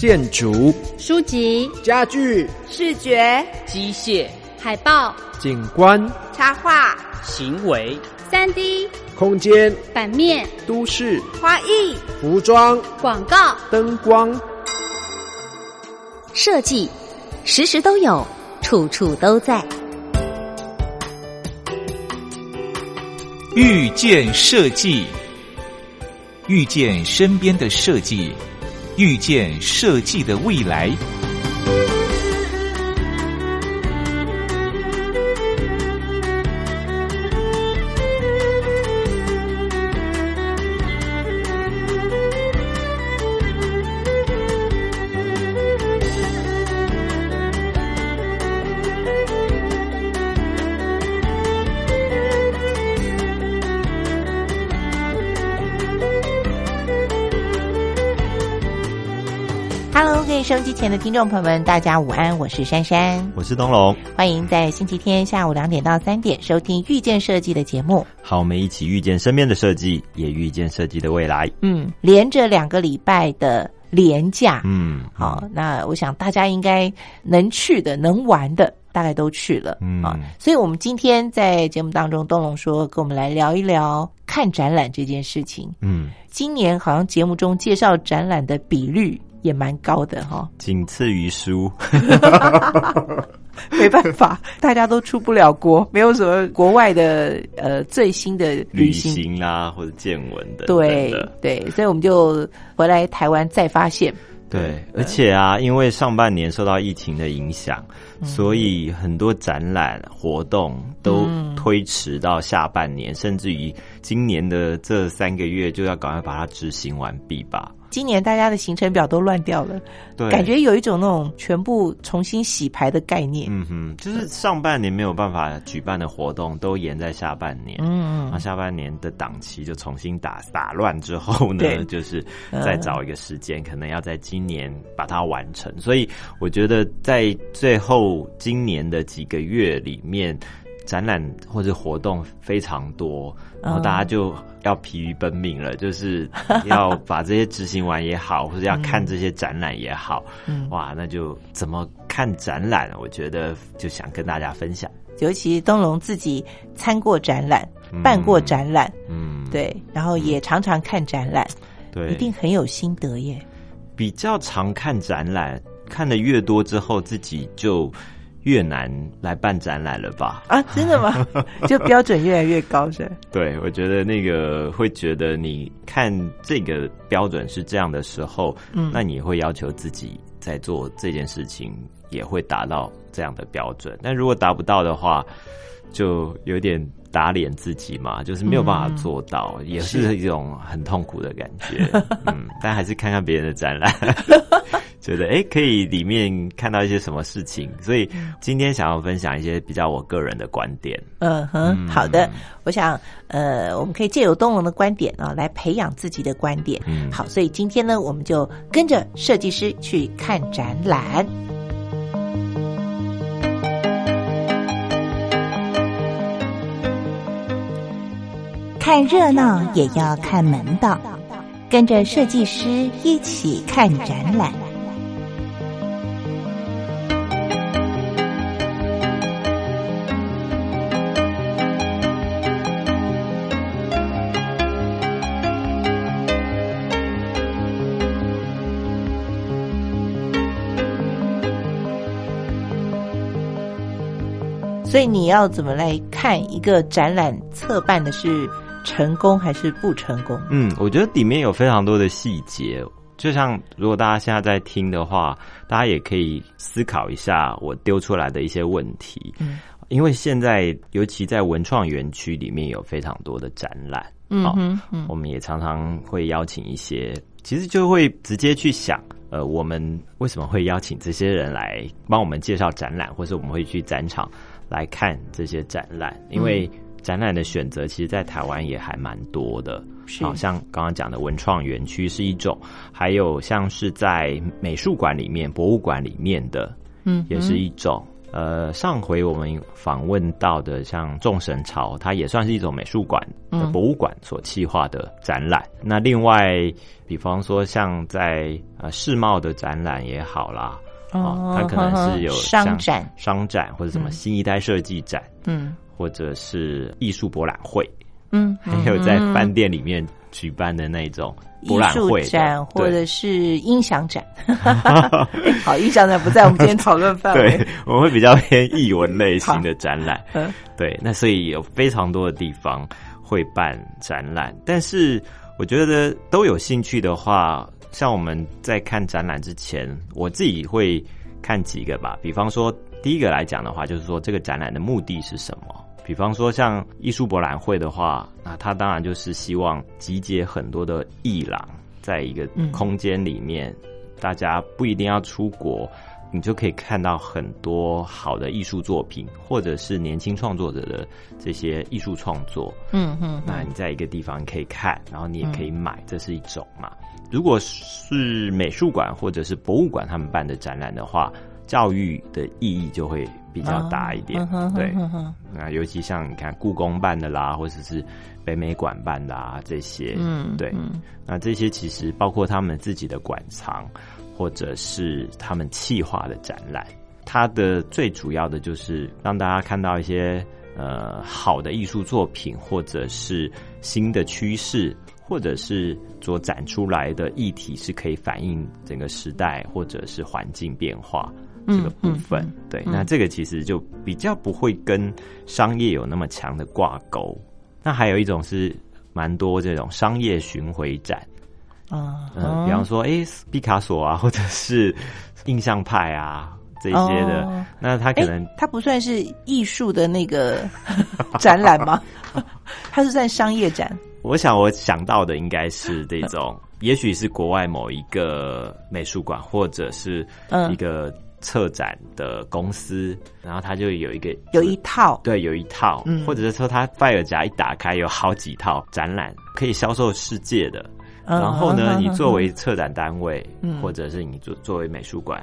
建筑、书籍、家具、视觉、机械、海报、景观、插画、行为、三 D、空间、版面、都市、花艺、服装、广告、灯光、设计，时时都有，处处都在。遇见设计，遇见身边的设计，遇见设计的未来。前的听众朋友们，大家午安，我是珊珊，我是东龙，欢迎在星期天下午两点到三点收听遇见设计的节目。好，我们一起遇见身边的设计，也遇见设计的未来。嗯，连着两个礼拜的连假，嗯，好，那我想大家应该能去的、能玩的，大概都去了，嗯。啊，所以我们今天在节目当中，东龙说跟我们来聊一聊看展览这件事情。嗯，今年好像节目中介绍展览的比率也蛮高的哈、仅次于书。没办法，大家都出不了国，没有什么国外的呃最新的旅旅行。行啦，或者见闻等等对。对，所以我们就回来台湾再发现，对，而且啊，因为上半年受到疫情的影响，所以很多展览活动都推迟到下半年，甚至于今年的这三个月就要赶快把它执行完毕吧。今年大家的行程表都乱掉了，对，感觉有一种那种全部重新洗牌的概念。嗯哼，就是上半年没有办法举办的活动都延在下半年。嗯那下半年的档期就重新打打乱之后呢，就是再找一个时间，可能要在今年把它完成。所以我觉得在最后今年的几个月里面，展览或者活动非常多，然后大家就要疲于奔命了，就是要把这些执行完也好，或者要看这些展览也好，嗯哇，那就怎么看展览？我觉得就想跟大家分享。尤其东龙自己参过展览，办过展览，嗯，对，然后也常常看展览，对，一定很有心得耶。比较常看展览，看的越多之后，自己就越南来办展览了吧？啊，真的吗？就标准越来越高是吧？对，我觉得那个会觉得你看这个标准是这样的时候，嗯那你会要求自己在做这件事情也会达到这样的标准。但如果达不到的话，就有点打脸自己嘛，就是没有办法做到，也是一种很痛苦的感觉。嗯，但还是看看别人的展览，觉得哎可以里面看到一些什么事情。所以今天想要分享一些比较我个人的观点。嗯哼，好的。我想，呃，我们可以借由东龙的观点啊，来培养自己的观点。嗯好，所以今天呢，我们就跟着设计师去看展览。看热闹也要看门道，跟着设计师一起看展览。所以你要怎么来看一个展览策办的是成功还是不成功？嗯，我觉得里面有非常多的细节，就像如果大家现在在听的话，大家也可以思考一下我丢出来的一些问题。嗯，因为现在尤其在文创园区里面有非常多的展览，好嗯哼，嗯我们也常常会邀请一些，其实就会直接去想，呃，我们为什么会邀请这些人来帮我们介绍展览，或是我们会去展场来看这些展览，因为展览的选择其实，在台湾也还蛮多的。是好像刚刚讲的文创园区是一种，还有像是在美术馆里面、博物馆里面的，嗯也是一种。呃，上回我们访问到的像众神朝，它也算是一种美术馆嗯博物馆所企划的展览。那另外，比方说像在呃世贸的展览也好啦，哦，它可能是有商展，商展或者什么嗯新一代设计展，嗯或者是艺术博览会，嗯，还有在嗯饭店里面举办的那种博艺术览会展或者是音响展。好，音响展不在我们今天讨论范围对。，我们会比较偏艺文类型的展览。嗯对，那所以有非常多的地方会办展览，但是我觉得都有兴趣的话，像我们在看展览之前，我自己会看几个吧。比方说，第一个来讲的话，就是说这个展览的目的是什么？比方说像艺术博览会的话，那它当然就是希望集结很多的艺廊在一个嗯空间里面，大家不一定要出国，你就可以看到很多好的艺术作品，或者是年轻创作者的这些艺术创作。嗯嗯那你在一个地方可以看，然后你也可以买，这是一种嘛。如果是美术馆或者是博物馆他们办的展览的话，教育的意义就会比较大一点。对，哼哼那尤其像你看故宫办的啦，或者是北美馆办的啊这些，嗯，对，嗯那这些其实包括他们自己的馆藏，或者是他们企划的展览，它的最主要的就是让大家看到一些呃好的艺术作品，或者是新的趋势，或者是所展出来的议题是可以反映整个时代或者是环境变化。这个部分，嗯嗯对，嗯那这个其实就比较不会跟商业有那么强的挂钩。那还有一种是蛮多这种商业巡回展，啊，嗯，比方说，诶，毕卡索啊，或者是 印象派啊这些的，哦那他可哎能，他不算是艺术的那个 展览吗？他是算商业展。我想我想到的应该是这种，也许是国外某一个美术馆，或者是嗯一个策展的公司，然后他就有一个有一套，对，有一套，嗯或者是说他拜尔夹一打开有好几套展览可以销售世界的。嗯然后呢，嗯你作为策展单位，嗯。或者是你作作为美术馆、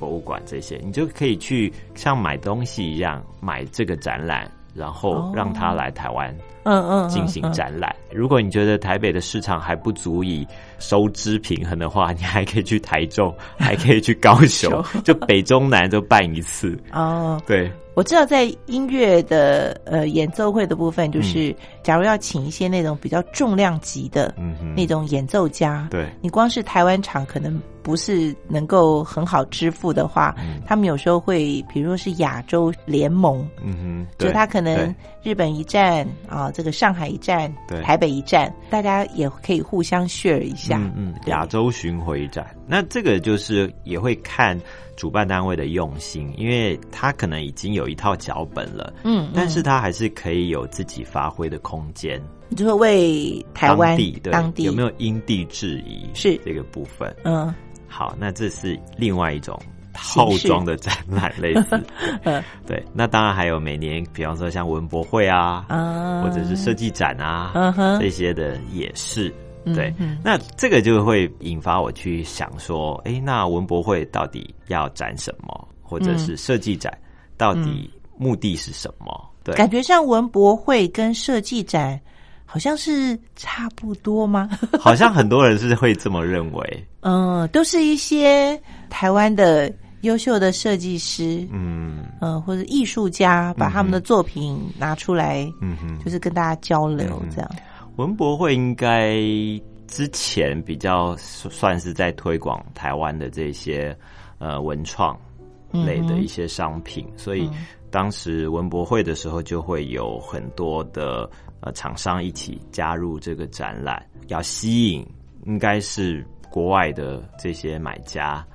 博物馆这些，你就可以去像买东西一样买这个展览，然后哦。让他来台湾嗯嗯，嗯进行展览。如果你觉得台北的市场还不足以收支平衡的话，你还可以去台中，还可以去高雄，就北中南都办一次。哦，对，我知道在音乐的呃演奏会的部分，嗯就是、假如要请一些那种比较重量级的嗯哼，那种演奏家，对，你光是台湾场可能不是能够很好支付的话，嗯。他们有时候会，比如说是亚洲联盟，嗯哼，就他可能日本一站啊，这个上海一站对，台北一站，大家也可以互相 share 一下。嗯嗯，亚洲巡回展，那这个就是也会看主办单位的用心，因为他可能已经有一套脚本了，嗯，但是嗯他还是可以有自己发挥的空间。就会为台湾当地对当地有没有因地制宜是这个部分？嗯好，那这是另外一种套装的展览，类似。嗯对，那当然还有每年，比方说像文博会啊，啊，或者是设计展啊，这些的也是。对，嗯那这个就会引发我去想说，哎，那文博会到底要展什么，或者是设计展到底目的是什么？对，感觉上文博会跟设计展好像是差不多吗？好像很多人是会这么认为。嗯，都是一些台湾的优秀的设计师，嗯嗯，或者艺术家，把他们的作品拿出来，嗯哼，就是跟大家交流嗯这样。文博会应该之前比较算是在推广台湾的这些呃文创类的一些商品，所以当时文博会的时候就会有很多的呃厂商一起加入这个展览，要吸引应该是国外的这些买家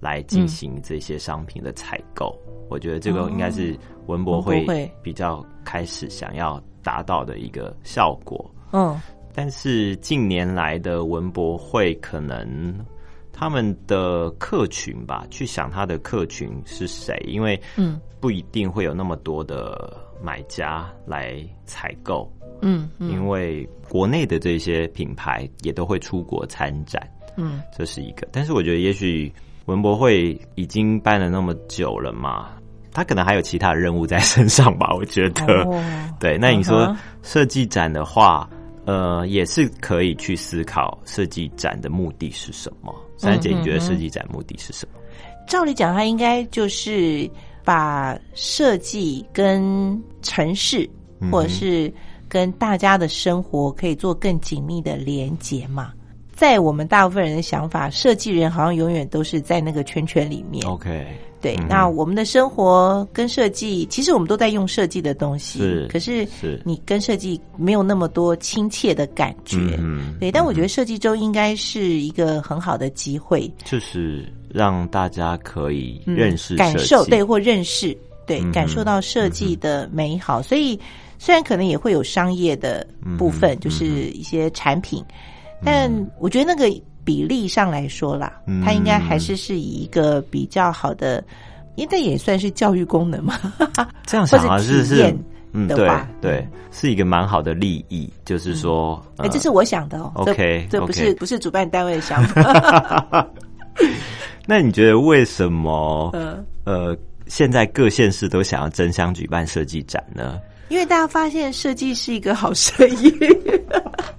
来进行这些商品的采购。我觉得这个应该是文博会比较开始想要达到的一个效果。嗯但是近年来的文博会，可能他们的客群吧，去想他的客群是谁，因为嗯。不一定会有那么多的买家来采购，嗯嗯。因为国内的这些品牌也都会出国参展，嗯。这是一个。但是我觉得，也许文博会已经办了那么久了嘛，他可能还有其他任务在身上吧，我觉得。哦。对，那你说设计展的话，呃，也是可以去思考设计展的目的是什么。珊珊姐，你觉得设计展目的是什么？照理讲，它应该就是把设计跟城市，或者是跟大家的生活可以做更紧密的连结嘛。在我们大部分人的想法，设计人好像永远都是在那个圈圈里面。OK，对，嗯那我们的生活跟设计，其实我们都在用设计的东西，是可是是。你跟设计没有那么多亲切的感觉。嗯对，但我觉得设计周应该是一个很好的机会，就是让大家可以嗯认识感受对或认识对、嗯感受到设计的美好，所以虽然可能也会有商业的部分，嗯就是一些产品，但我觉得那个比例上来说啦，嗯。它应该还是是以一个比较好的，因为这也算是教育功能嘛，这样想啊，或是是嗯，对对，是一个蛮好的利益，就是说，哎、呃这是我想的哦。OK，这不是不是主办单位的想法。那你觉得为什么嗯，呃，现在各县市都想要争相举办设计展呢？因为大家发现设计是一个好生意，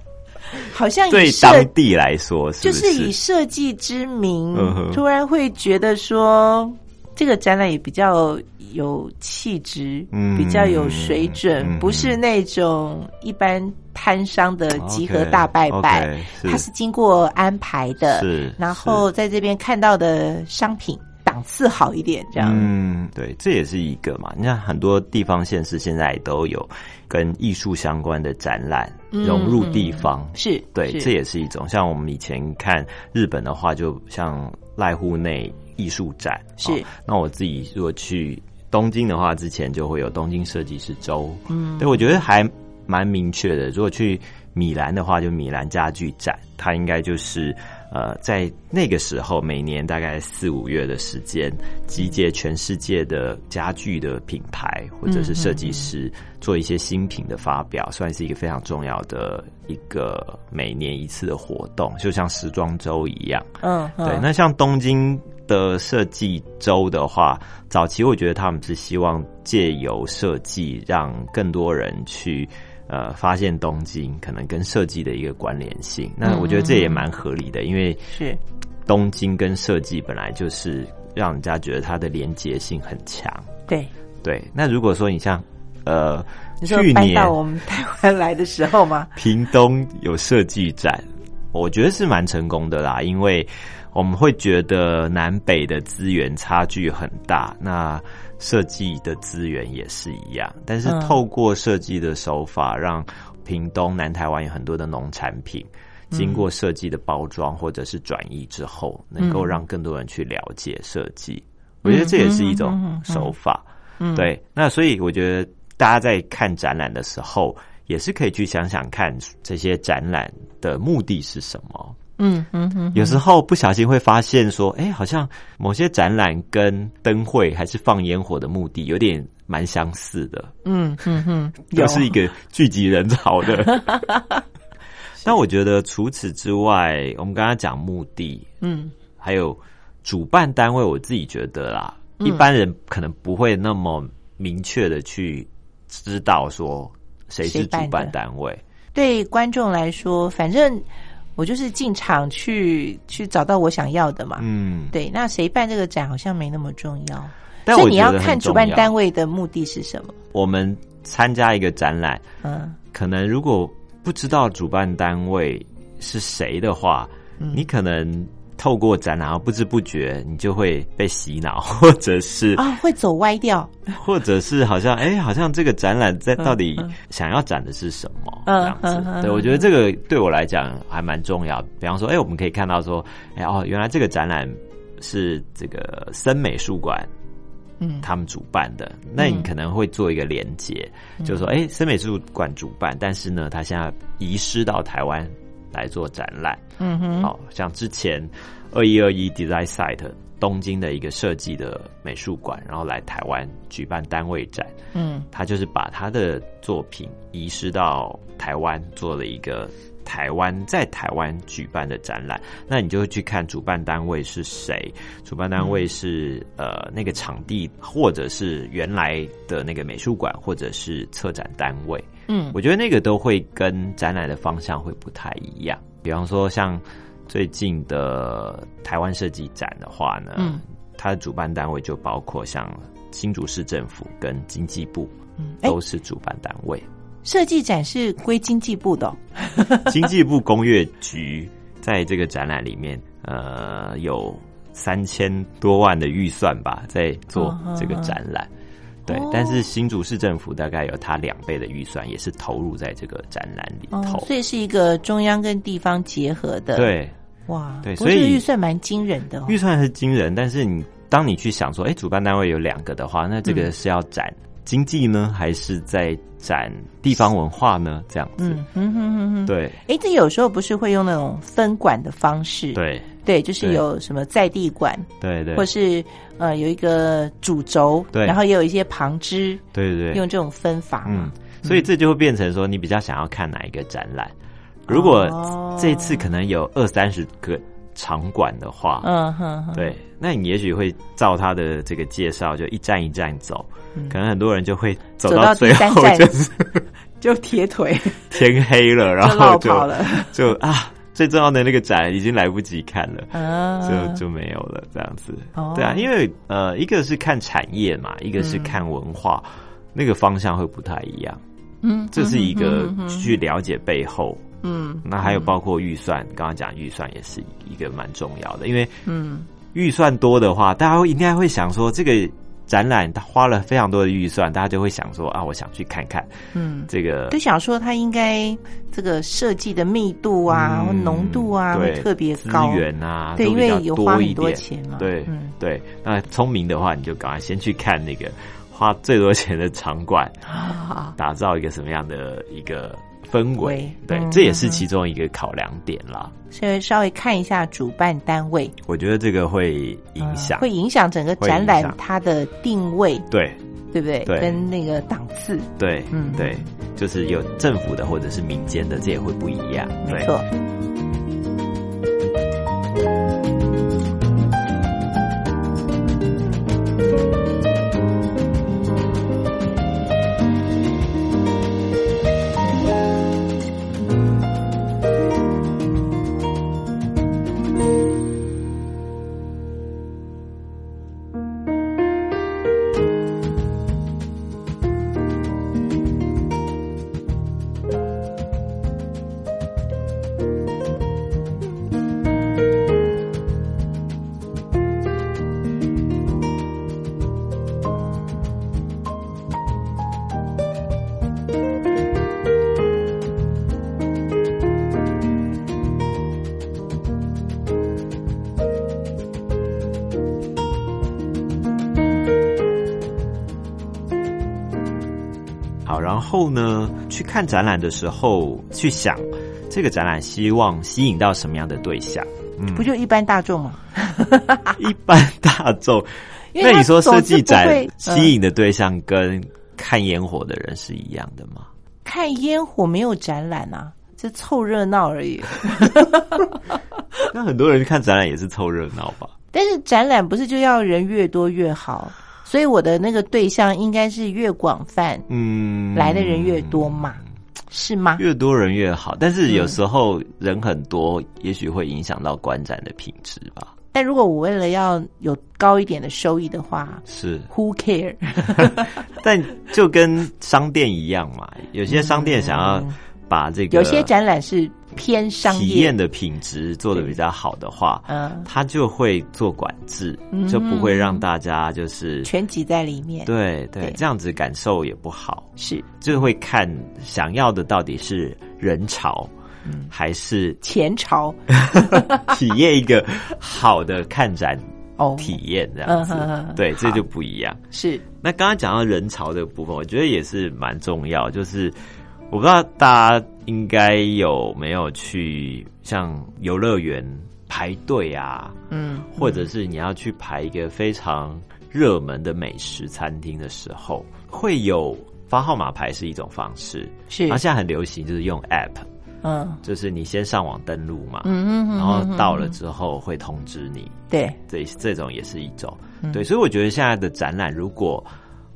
好像对设当地来说，就是以设计之名，嗯突然会觉得说这个展览也比较有气质，嗯。比较有水准，嗯不是那种一般摊商的集合大拜拜它是经过安排的，是然后在这边看到的商品档次好一点，这样。嗯，对，这也是一个嘛。你看很多地方县市现在都有跟艺术相关的展览嗯融入地方，是，对，是这也是一种。像我们以前看日本的话，就像濑户内艺术展，是哦那我自己如果去东京的话，之前就会有东京设计师周，嗯对我觉得还蛮明确的。如果去米兰的话，就米兰家具展，它应该就是呃，在那个时候每年大概四五月的时间，集结全世界的家具的品牌或者是设计师，做一些新品的发表，算是一个非常重要的一个每年一次的活动，就像时装周一样。嗯，嗯对，那像东京的设计周的话，早期我觉得他们是希望借由设计，让更多人去呃发现东京可能跟设计的一个关联性。那我觉得这也蛮合理的，因为是东京跟设计本来就是让人家觉得它的连结性很强。对。对，那如果说你像呃去年我们台湾来的时候吗？屏东有设计展，我觉得是蛮成功的啦，因为我们会觉得南北的资源差距很大，那设计的资源也是一样，但是嗯透过设计的手法，让屏东、南台湾有很多的农产品。经过设计的包装或者是转移之后，能够让更多人去了解设计，我觉得这也是一种手法。嗯，对，那所以我觉得大家在看展览的时候，也是可以去想想看这些展览的目的是什么。嗯嗯嗯，有时候不小心会发现说，哎、好像某些展览跟灯会还是放烟火的目的有点蛮相似的，嗯嗯嗯，又是一个聚集人潮的。但我觉得除此之外，我们刚刚讲目的，嗯。还有主办单位，我自己觉得啦，嗯。一般人可能不会那么明确的去知道说谁是主办单位。对观众来说，反正我就是进场去去找到我想要的嘛。嗯，对，那谁办这个展好像没那么重要，但我觉所以你要看主办单。位的目的是什么。我们参加一个展览，嗯可能如果不知道主办单位是谁的话，嗯你可能透过展览，不知不觉你就会被洗脑，或者是啊，会走歪掉。或者是好像哎、好像这个展览在嗯到底嗯想要展的是什么、嗯这样子？对我觉得这个对我来讲还蛮重要。比方说，哎、我们可以看到说，哎、哦，原来这个展览是这个森美术馆嗯他们主办的，那你可能会做一个连接，嗯就是说，哎、森美术馆主办，但是呢，他现在移师到台湾来做展览。嗯哼，好、像之前二一二一 Design Site 东京的一个设计的美术馆，然后来台湾举办单位展，嗯。他就是把他的作品移师到台湾，做了一个台湾在台湾举办的展览，那你就会去看主办单位是谁，主办单位是、呃那个场地，或者是原来的那个美术馆，或者是策展单位。嗯我觉得那个都会跟展览的方向会不太一样。比方说，像最近的台湾设计展的话呢，嗯它的主办单位就包括像新竹市政府跟经济部，都是主办单位。设计展是归经济部的哦、经济部工业局在这个展览里面，呃，有三千多万的预算吧，在做这个展览。对哦，但是新竹市政府大概有它两倍的预算，也是投入在这个展览里头。哦，所以是一个中央跟地方结合的。，对，哇，对所以预算蛮惊人的、哦。预算是惊人，但是你当你去想说，哎，主办单位有两个的话，那这个是要展经济呢，还是在展地方文化呢？这样子，嗯哼哼哼哼，对。哎，这有时候不是会用那种分管的方式，对。对，就是有什么在地馆，对对，或是呃有一个主轴，对。然后也有一些旁支，对对对，用这种分法嗯嘛。，所以这就会变成说，你比较想要看哪一个展览。如果哦。这次可能有二三十个场馆的话，嗯哼哼，对，那你也许会照他的这个介绍，就一站一站走，嗯可能很多人就会走走到最后就是 就铁腿 天黑了，然后就就啊，最重要的那个展已经来不及看了。啊，就就没有了，这样子。哦对啊，因为呃，一个是看产业嘛，一个是嗯看文化，那个方向会不太一样。嗯，这是一个去了解背后。嗯。那还有包括预算，刚刚讲预算也是一个蛮重要的，因为嗯。预算多的话，大家会应该会想说，这个展览它花了非常多的预算，大家就会想说啊，我想去看看嗯，这个就想说它应该这个设计的密度啊、浓度啊会特别资高，源啊，对，因为有花很多。钱嘛，对、嗯。对，那聪明的话，你就赶快先去看那个花最多钱的场馆，啊，打造一个什么样的一个氛围围。对，嗯这也是其中一个考量点啦。所以稍微看一下主办单位我觉得这个会影响，会影响整个展览它的定位，对对不对？对跟那个档次，对，嗯对，就是有政府的或者是民间的，这也会不一样。没错。看展览的时候，去想这个展览希望吸引到什么样的对象。嗯不就一般大众吗？一般大众，那你说设计展吸引的对象跟看烟火的人是一样的吗？看烟火没有展览啊，这凑热闹而已。那很多人看展览也是凑热闹吧？但是展览不是就要人越多越好，所以我的那个对象应该是越广泛，嗯，来的人越多嘛，是吗？越多人越好。但是有时候人很多，也许会影响到观展的品质吧。但如果我为了要有高一点的收益的话是，，Who care？但就跟商店一样嘛，有些商店想要把这个有些展览是偏商业体验，的品质做的比较好的话，嗯，他就会做管制，嗯。就不会让大家就是全挤在里面。对对对。这样子感受也不好，是。就会看想要的到底是人潮，嗯。还是前朝 体验一个好的看展哦，体验这样子。对，这就不一样。是。那刚刚讲到人潮的部分，我觉得也是蛮重要。就是我不知道大家应该有没有去像游乐园排队啊，嗯，或者是你要去排一个非常热门的美食餐厅的时候，会有发号码牌是一种方式。是。然后现在很流行，就是用 App，嗯。就是你先上网登录嘛，嗯嗯，然后到了之后会通知你，对，这这种也是一种。嗯。对，所以我觉得现在的展览如果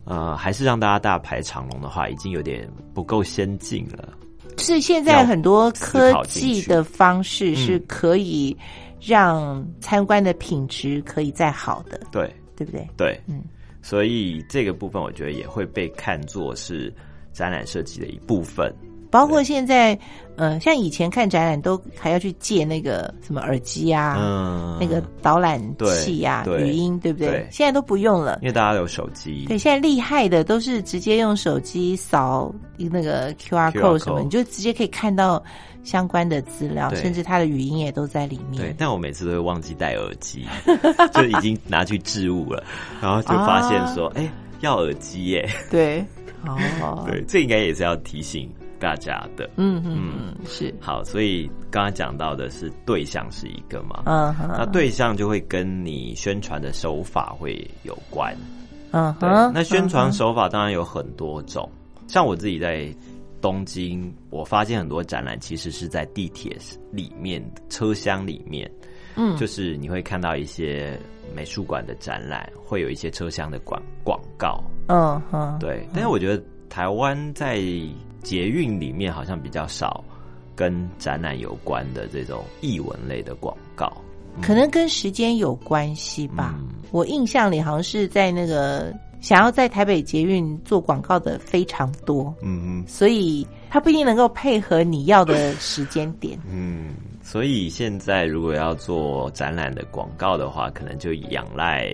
呃还是让大家大排长龙的话，已经有点不够先进了。是现在很多科技的方式嗯是可以让参观的品质可以再好的，对对不对？对，嗯，所以这个部分我觉得也会被看作是展览设计的一部分。包括现在，呃，像以前看展览都还要去借那个什么耳机啊，嗯，那个导览器呀、语音，对不对？对。现在都不用了。因为大家有手机，对，现在厉害的都是直接用手机扫那个 QR code 什么你就直接可以看到相关的资料，甚至它的语音也都在里面。对，但我每次都会忘记戴耳机，就已经拿去置物了，然后就发现说，哎、要耳机耶。对，哦，对，这应该也是要提醒大家的。嗯嗯嗯，是，好，所以刚刚讲到的是对象是一个嘛，嗯哼，那对象就会跟你宣传的手法会有关。对嗯哼，，那宣传手法当然有很多种，像我自己在东京，我发现很多展览其实是在地铁里面车厢里面，嗯，就是你会看到一些美术馆的展览，会有一些车厢的广广告，嗯哼，对。但是我觉得台湾在捷运里面好像比较少跟展览有关的这种译文类的广告，可能跟时间有关系吧。嗯。我印象里好像是在那个想要在台北捷运做广告的非常多，嗯所以它不一定能够配合你要的时间点。嗯，所以现在如果要做展览的广告的话，可能就仰赖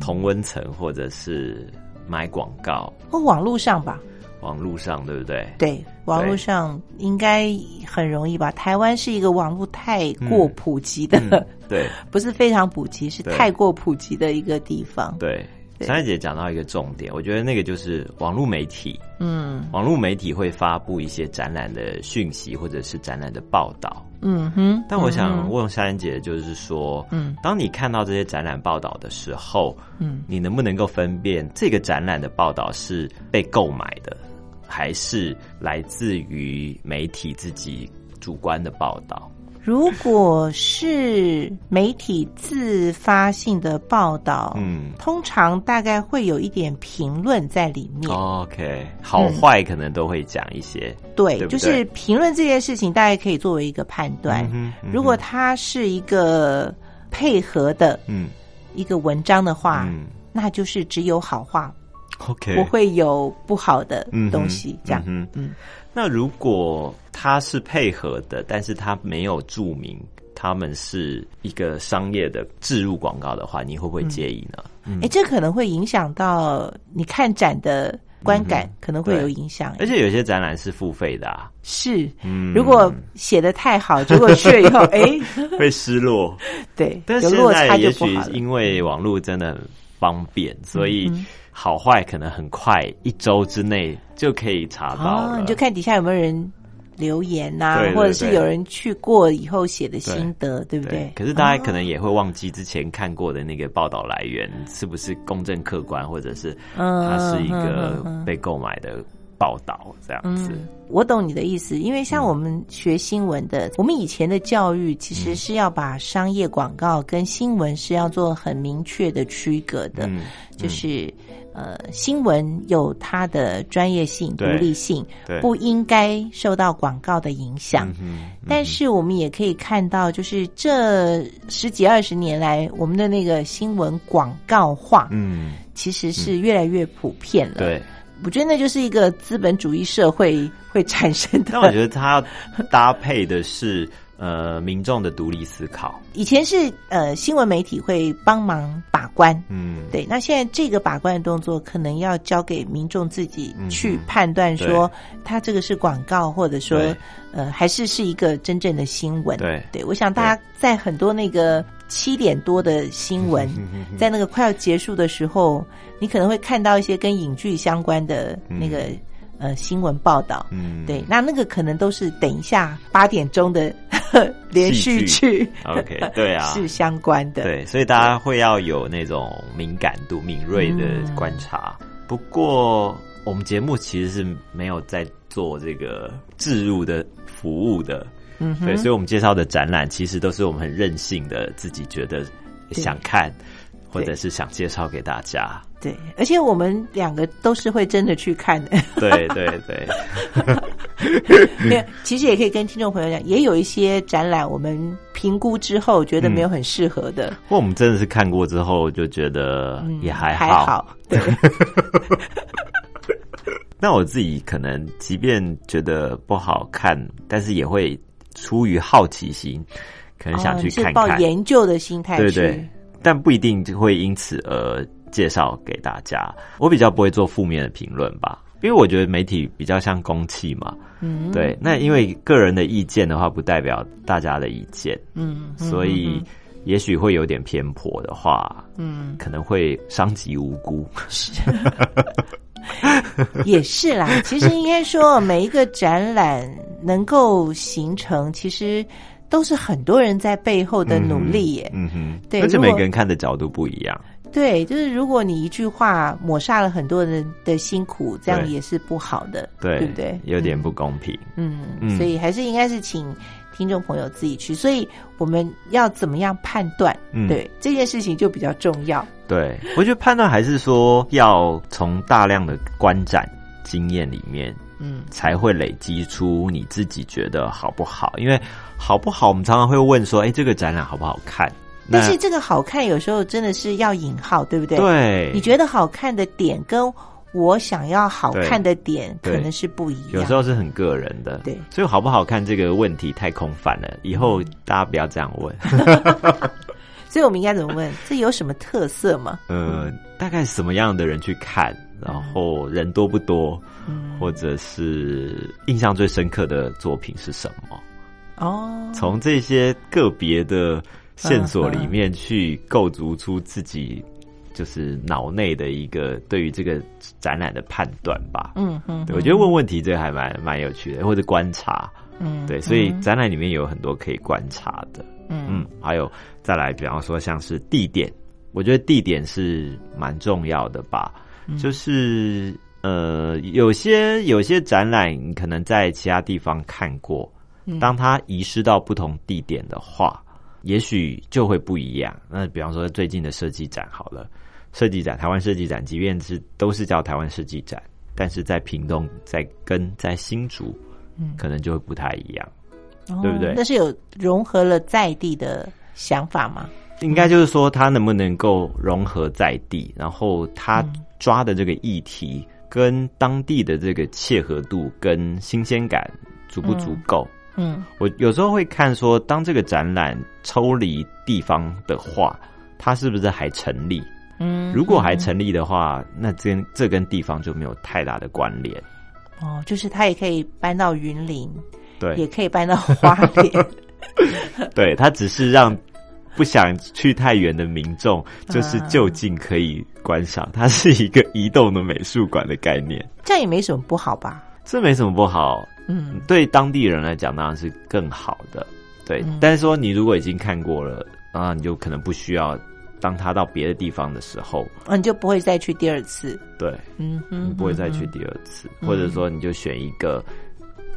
同温层或者是买广告，或网络上吧，网络上对不对？对，网络上应该很容易吧？台湾是一个网络太过普及的，嗯，对 不是非常普及，是太过普及的一个地方。对。对珊珊姐讲到一个重点，我觉得那个就是网络媒体，嗯网络媒体会发布一些展览的讯息或者是展览的报道。嗯哼。但我想问珊珊姐，就是说，嗯当你看到这些展览报道的时候，嗯你能不能够分辨这个展览的报道是被购买的，还是来自于媒体自己主观的报道？如果是媒体自发性的报道，嗯通常大概会有一点评论在里面。，OK，好坏可能都会讲一些。对，对对就是评论这件事情，大家可以作为一个判断。嗯嗯如果它是一个配合的嗯一个文章的话，嗯那就是只有好话，，OK，不会有不好的东西。这样，嗯嗯那如果他是配合的，但是他没有注明他们是一个商业的置入广告的话，你会不会介意呢？哎、这可能会影响到你看展的观感，可能会有影响。而且有些展览是付费的啊，是，嗯如果写的太好，如果去了以后，哎，会失落。对，但有落差现在也。许因为网络真的很方便，所以嗯好坏可能很快一周之内就可以查到你就看底下有没有人留言呐、对对或者是有人去过以后写的心得，对不对？对？，可是大家可哦能也会忘记之前看过的那个报道来源是不是公正客观，或者是嗯它是一嗯个被购买的报道这样子。嗯，我懂你的意思，因为像我们学新闻的，我们以前的教育其实是要把商业广告跟新闻是要做很明确的区隔的，嗯，就是。呃，新闻有它的专业性、独立性，不应该受到广告的影响。但是我们也可以看到，就是这十几二十年来，我们的那个新闻广告化，嗯，其实是越来越普遍了。，对。我觉得那就是一个资本主义社会 会产生的。但我觉得它搭配的是呃民众的独立思考。以前是呃新闻媒体会帮忙把关，嗯，对，那现在这个把关的动作可能要交给民众自己嗯去判断，说他这个是广告，或者说呃还是是一个真正的新闻。对对，我想大家在很多那个七点多的新闻，在那个快要结束的时候，你可能会看到一些跟影剧相关的那个、呃新闻报道。嗯，对，那那个可能都是等一下八点钟的 连续剧 OK，对啊 是相关的。对，所以大家会要有那种敏感度、敏锐的观察。不过，我们节目其实是没有在做这个置入的服务的，嗯对，所以我们介绍的展览其实都是我们很任性的，自己觉得想看，或者是想介绍给大家。对，而且我们两个都是会真的去看的。对对对，其实也可以跟听众朋友讲，也有一些展览我们评估之后觉得没有很适合的，或我们真的是看过之后就觉得也还好。还好，对，那我自己可能即便觉得不好看，但是也会出于好奇心，可能想去看看。抱研究的心态去。对对，但不一定就会因此而介绍给大家。我比较不会做负面的评论吧，因为我觉得媒体比较像公器嘛。嗯，对，那因为个人的意见的话，不代表大家的意见，嗯，嗯，所以也许会有点偏颇的话，嗯，可能会伤及无辜。也是啦。其实应该说，每一个展览能够形成，其实都是很多人在背后的努力耶。嗯哼，而且每个人看的角度不一样。对，就是如果你一句话抹杀了很多人的辛苦，这样也是不好的，对，对不对？有点不公平。嗯，嗯所以还是应该是请听众朋友自己去。所以我们要怎么样判断？嗯对这件事情就比较重要。对，我觉得判断还是说要从大量的观展经验里面，嗯，才会累积出你自己觉得好不好。因为好不好，我们常常会问说，哎，这个展览好不好看？但是这个好看有时候真的是要引号，对不对？，对，你觉得好看的点跟我想要好看的点可能是不一样。有时候是很个人的，对所以好不好看这个问题太空泛了，以后大家不要这样问。所以我们应该怎么问？这有什么特色吗？呃，大概什么样的人去看，然后人多不多，嗯或者是印象最深刻的作品是什么？哦，从这些个别的线索里面去构筑出自己就是脑内的一个对于这个展览的判断吧。嗯嗯，对，我觉得问问题这个还蛮蛮有趣的，或者观察。嗯，对，所以展览里面有很多可以观察的。嗯嗯，还有再来，比方说像是地点，我觉得地点是蛮重要的吧。嗯就是呃，有些有些展览你可能在其他地方看过，嗯当它遗失到不同地点的话，也许就会不一样。那比方说最近的设计展好了，设计展台湾设计展，即便是都是叫台湾设计展，但是在屏东、在跟在新竹，嗯可能就会不太一样。哦对不对那是有融合了在地的想法吗？应该就是说，它能不能够融合在地，然后他嗯抓的这个议题跟当地的这个切合度跟新鲜感足不足够？嗯我有时候会看说，当这个展览抽离地方的话，它是不是还成立？嗯，如果还成立的话，那这跟这跟地方就没有太大的关联。哦，就是它也可以搬到云林，对也，可以搬到花莲。对，它只是让不想去太远的民众，就是啊就近可以观赏。它是一个移动的美术馆的概念。这样也没什么不好吧？这没什么不好，嗯对当地人来讲当然是更好的，对。嗯但是说你如果已经看过了啊，你就可能不需要，当他到别的地方的时候，哦，你就不会再去第二次。对，嗯你哼，不会再去嗯第二次，嗯或者说你就选一个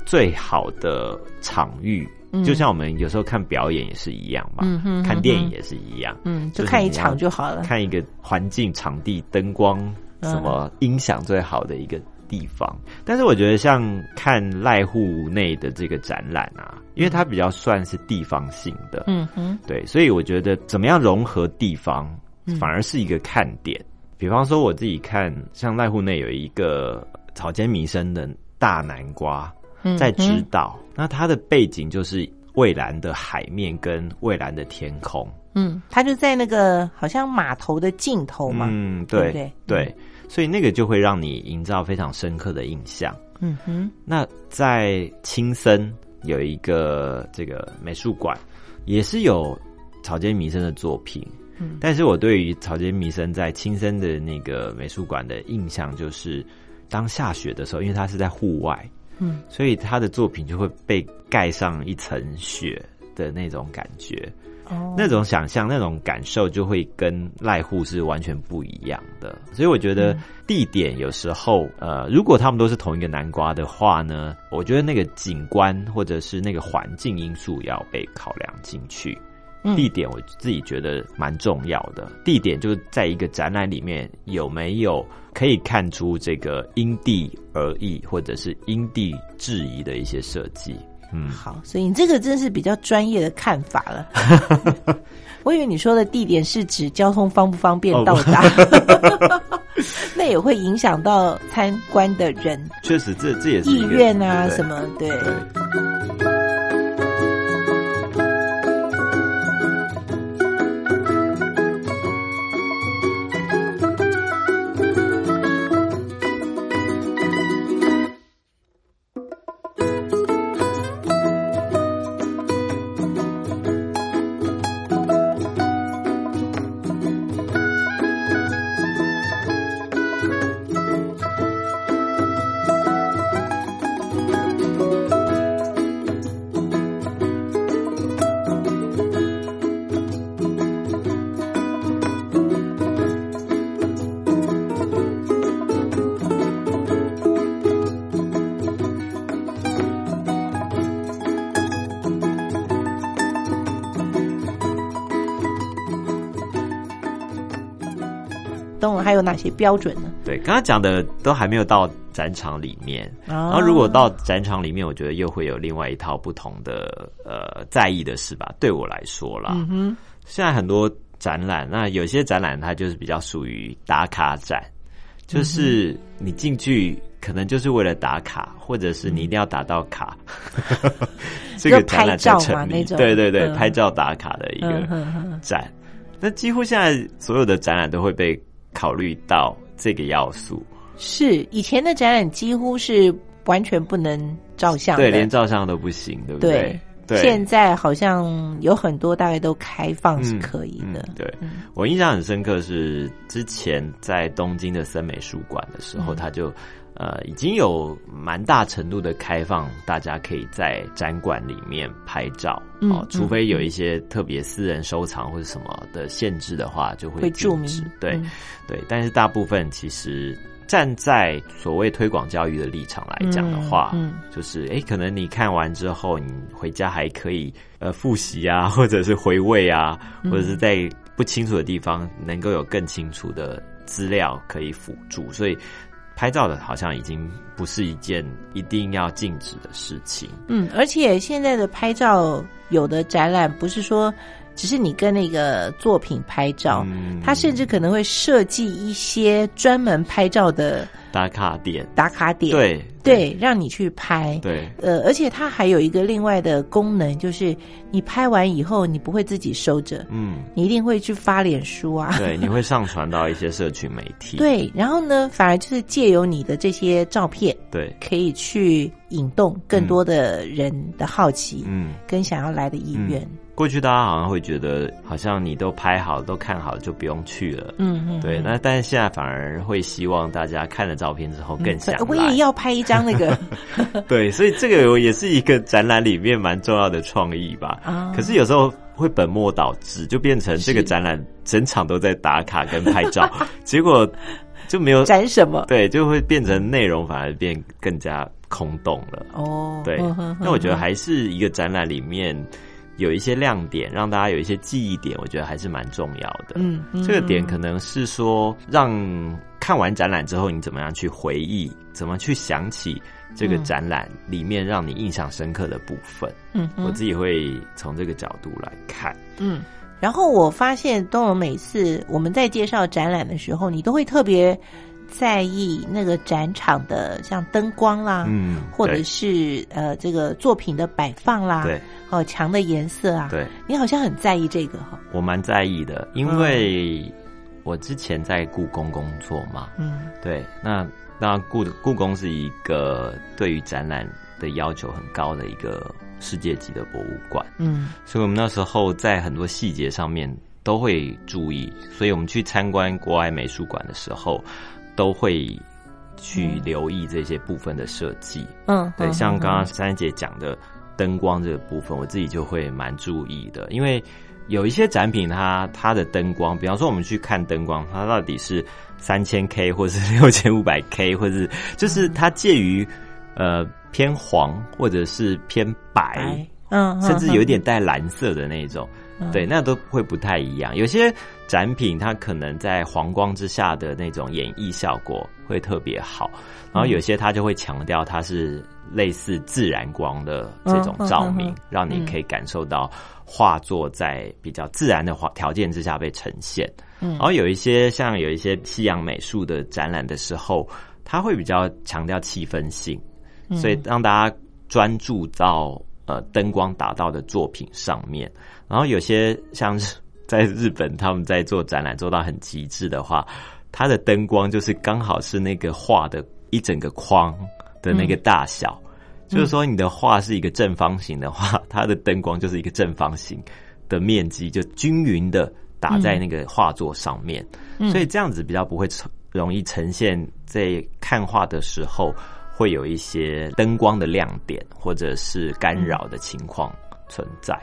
最好的场域，嗯就像我们有时候看表演也是一样嘛，嗯哼看电影也是一样，嗯，就看一场就好了。看一个环境、场地、灯光、嗯什么音响最好的一个地方。但是我觉得像看濑户内的这个展览啊，因为它比较算是地方性的，嗯哼，对，所以我觉得怎么样融合地方，嗯反而是一个看点。比方说我自己看，像濑户内有一个草间弥生的大南瓜嗯在直哼岛，那它的背景就是蔚蓝的海面跟蔚蓝的天空。嗯，他就在那个好像码头的尽头嘛。嗯，对对对对，所以那个就会让你营造非常深刻的印象。嗯哼，那在青森有一个这个美术馆，也是有草间弥生的作品。嗯但是我对于草间弥生在青森的那个美术馆的印象就是，当下雪的时候，因为它是在户外，嗯，所以他的作品就会被盖上一层雪的那种感觉。哦那种想象、那种感受就会跟濑户是完全不一样的。所以我觉得地点有时候，呃，如果他们都是同一个南瓜的话呢，我觉得那个景观或者是那个环境因素要被考量进去。嗯地点我自己觉得蛮重要的，地点就是在一个展览里面有没有可以看出这个因地而异或者是因地制宜的一些设计。嗯，好，所以你这个真是比较专业的看法了。我以为你说的地点是指交通方不方便哦。到达，那也会影响到参观的人。确实这这也是意愿啊什么对。对哪些标准呢？对，刚刚讲的都还没有到展场里面，然然后如果到展场里面，我觉得又会有另外一套不同的呃在意的事吧。对我来说啦，嗯哼，现在很多展览，那有些展览它就是比较属于打卡展，就是你进去可能就是为了打卡，或者是你一定要打到卡，这个展览才就拍照嘛成立。那种对对对，嗯拍照打卡的一嗯个展。那几乎现在所有的展览都会被考虑到这个要素，是以前的展览几乎是完全不能照相，对，连照相都不行，对不对？对，现在好像有很多大概都开放是嗯可以的。嗯对。我印象很深刻是之前在东京的森美术馆的时嗯。候，他就呃已经有蛮大程度的开放，大家可以在展馆里面拍照嗯哦，除非有一些特别私人收藏或者什么的限制的话，就会会注明禁止。对嗯对，但是大部分其实。站在所谓推广教育的立场来讲的话，嗯就是诶，可能你看完之后，你回家还可以呃复习啊，或者是回味啊，嗯或者是在不清楚的地方能够有更清楚的资料可以辅助，所以拍照的好像已经不是一件一定要禁止的事情。嗯，而且现在的拍照有的展览不是说只是你跟那个作品拍照，嗯。它甚至可能会设计一些专门拍照的打卡点，打卡点，对对，让你去拍。对。呃，而且它还有一个另外的功能，就是你拍完以后，你不会自己收着，嗯，你一定会去发脸书啊。对，你会上传到一些社群媒体，对，然后呢，反而就是借由你的这些照片，对，可以去引动更多的人的好奇，嗯。跟想要来的意愿。过去大家好像会觉得，好像你都拍好、都看好，就不用去了。嗯嗯，对，那但是现在反而会希望大家看了照片之后更想来。我也要拍一张那个 对，所以这个也是一个展览里面蛮重要的创意吧。啊可是有时候会本末倒置，就变成这个展览整场都在打卡跟拍照，结果就没有展什么对，就会变成内容反而变更加空洞了。哦。对那我觉得哼还是一个展览里面有一些亮点，让大家有一些记忆点，我觉得还是蛮重要的。嗯，嗯这个点可能是说，让看完展览之后，你怎么样去回忆，怎么去想起这个展览里面让你印象深刻的部分。嗯哼我自己会从这个角度来看。嗯，然后我发现东荣每次我们在介绍展览的时候，你都会特别在意那个展场的像灯光啦，嗯，或者是呃这个作品的摆放啦，对。哦墙的颜色啊，对，你好像很在意这个哈，我蛮在意的，因为我之前在故宫工作嘛，嗯。对，那那故故宫是一个对于展览的要求很高的一个世界级的博物馆，嗯。所以我们那时候在很多细节上面都会注意，所以我们去参观国外美术馆的时候，都会去留意这些部分的设计。嗯，对，像刚刚珊姐讲的灯光这个部分，我自己就会蛮注意的，因为有一些展品它它的灯光，比方说我们去看灯光，它到底是三千 K 或是 六千五百 K，或是就是它介于呃偏黄或者是偏白，白嗯，甚至有一点嗯。带蓝色的那种，嗯对，那都会不太一样。有些展品它可能在黄光之下的那种演绎效果会特别好，然后有些它就会强调它是类似自然光的这种照明，让你可以感受到画作在比较自然的条条件之下被呈现。嗯然后有一些像有一些西洋美术的展览的时候，它会比较强调气氛性，嗯所以让大家专注到呃灯光打到的作品上面。然后有些像是 在日本他们在做展览做到很极致的话，它的灯光就是刚好是那个画的一整个框的那个大小。就是说，你的画是一个正方形的话，它的灯光就是一个正方形的面积，就均匀的打在那个画作上面，所以这样子比较不会呈容易呈现在看画的时候会有一些灯光的亮点或者是干扰的情况存在。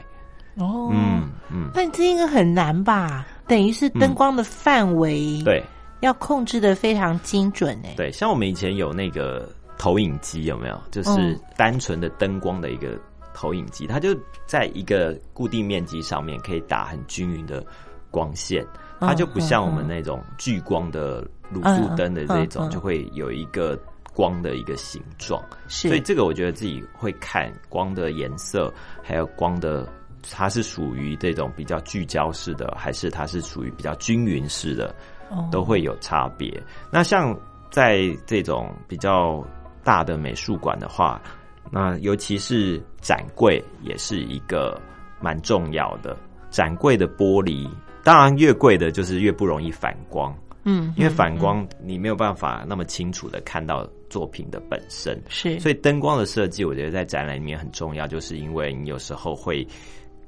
哦，嗯嗯，那这应该很难吧？等于是灯光的范围，，对要控制的非常精准哎。对，像我们以前有那个投影机，有没有？就是嗯单纯的灯光的一个投影机，它就在一个固定面积上面可以打很均匀的光线，它就不像我们那种聚光的卤素灯的这种，嗯就会有一个光的一个形状。是，所以这个我觉得自己会看光的颜色，还有光的。它是属于这种比较聚焦式的，还是它是属于比较均匀式的？哦都会有差别。那像在这种比较大的美术馆的话，那尤其是展柜也是一个蛮重要的。展柜的玻璃，当然越贵的就是越不容易反光，嗯，因为嗯反光你没有办法那么清楚的看到作品的本身。是，所以灯光的设计，我觉得在展览里面很重要，就是因为你有时候会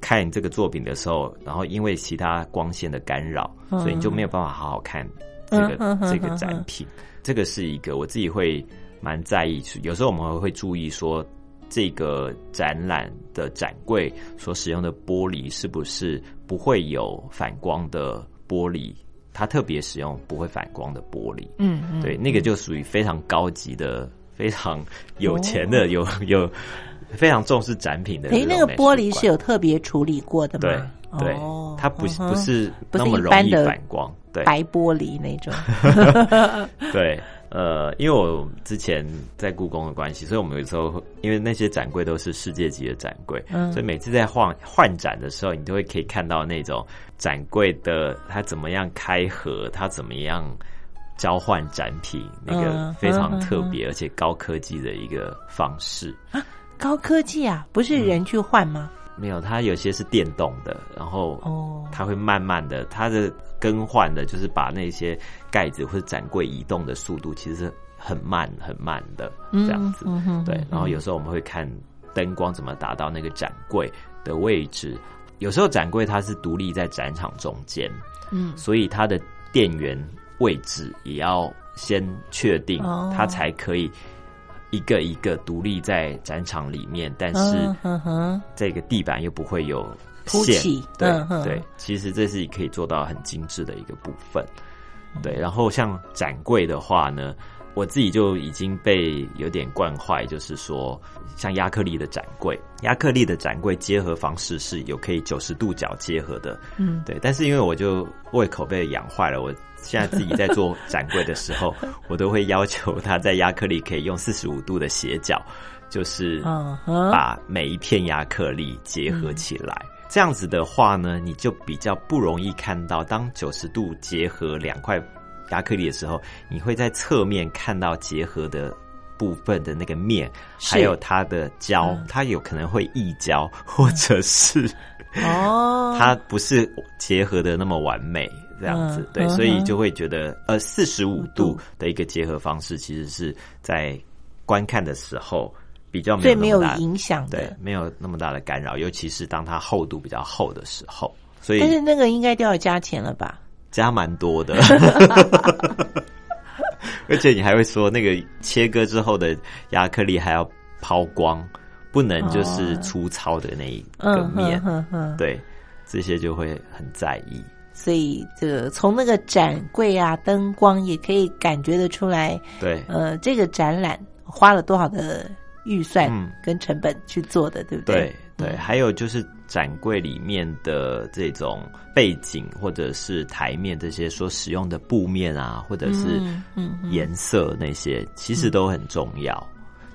看这个作品的时候，然后因为其他光线的干扰，嗯所以你就没有办法好好看这个、这个展品。这个是一个我自己会蛮在意，有时候我们会注意说。这个展览的展柜所使用的玻璃是不是不会有反光的玻璃？它特别使用不会反光的玻璃。嗯嗯，对，那个就属于非常高级的、非常有钱的、哦有有非常重视展品的这诶，那个玻璃是有特别处理过的对吗？对哦，它不是嗯不是不是那么容易一般的反光，对白玻璃那种，对。呃，因为我之前在故宫的关系，所以我们有时候会因为那些展柜都是世界级的展柜，嗯所以每次在换换展的时候，你都会可以看到那种展柜的它怎么样开合，它怎么样交换展品，那个嗯非常嗯特别而且高科技的一个方式。高科技啊，不是人去换吗？没有，它有些是电动的，然后哦，它会慢慢的，它的更换的就是把那些盖子或者展柜移动的速度其实是很慢很慢的这样子。对，然后有时候我们会看灯光怎么达到那个展柜的位置，有时候展柜它是独立在展场中间，嗯。所以它的电源位置也要先确定哦，它才可以一个一个独立在展场里面，但是这个地板又不会有线凸起对、嗯对，其实这是可以做到很精致的一个部分。嗯。对，然后像展柜的话呢，我自己就已经被有点惯坏，就是说像亚克力的展柜，亚克力的展柜结合方式是有可以九十度角结合的，嗯，对。但是因为我就胃口被养坏了，我现在自己在做展柜的时候，我都会要求他在亚克力可以用四十五度的斜角，就是把每一片亚克力结合起来。这样子的话呢，你就比较不容易看到，当九十度结合两块亚克力的时候，你会在侧面看到结合的部分的那个面，还有它的胶，嗯它有可能会溢胶，或者是哦，它不是结合的那么完美。这样子嗯，对，嗯所以就会觉得，呃，四十五度的一个结合方式，其实是在观看的时候比较没最没有影响对，，没有那么大的干扰，尤其是当它厚度比较厚的时候，所以但是那个应该都要加钱了吧？加蛮多的。而且你还会说，那个切割之后的亚克力还要抛光，不能就是粗糙的那一个嗯面。对，这些就会很在意。所以这个从那个展柜啊、灯光也可以感觉得出来，对，呃，这个展览花了多少的预算嗯跟成本去做的，对不对对？对，嗯还有就是展柜里面的这种背景或者是台面这些所使用的布面啊，或者是嗯颜色那些，其实都很重要。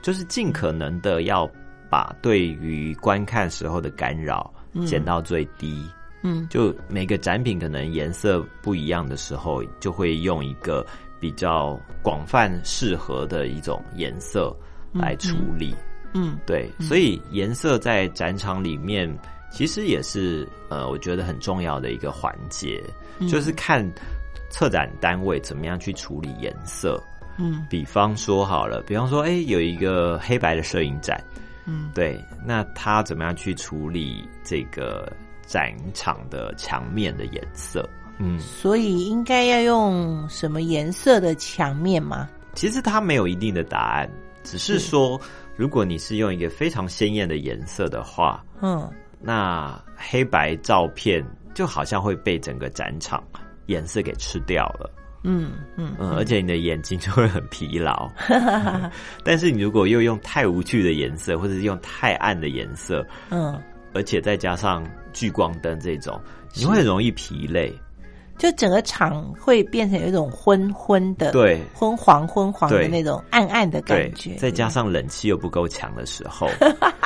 就是尽可能的要把对于观看时候的干扰减到最低。嗯就每个展品可能颜色不一样的时候，就会用一个比较广泛适合的一种颜色来处理。嗯对，所以颜色在展场里面其实也是呃，我觉得很重要的一个环节，嗯就是看策展单位怎么样去处理颜色。嗯比方说好了，比方说，哎，有一个黑白的摄影展，嗯对，那他怎么样去处理这个展场的墙面的颜色？嗯，所以应该要用什么颜色的墙面吗？其实它没有一定的答案，只是说，如果你是用一个非常鲜艳的颜色的话，嗯那黑白照片就好像会被整个展场颜色给吃掉了。嗯嗯嗯，而且你的眼睛就会很疲劳。但是你如果又用太无趣的颜色，或者是用太暗的颜色，嗯，而且再加上聚光灯这种，你会很容易疲累。就整个场会变成有一种昏昏的，对。昏黄昏黄的那种暗暗的感觉，，再加上冷气又不够强的时候，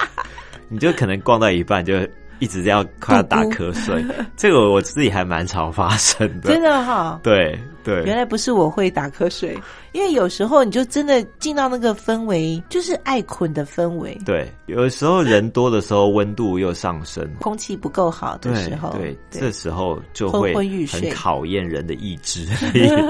你就可能逛到一半就一直要快要打瞌睡。这个我自己还蛮常发生的，真的哈、对对，原来不是我会打瞌睡，因为有时候你就真的进到那个氛围，就是爱困的氛围，对，有的时候人多的时候温度又上升，空气不够好的对时候，对，这时候就会昏昏欲睡。很考验人的意志。力。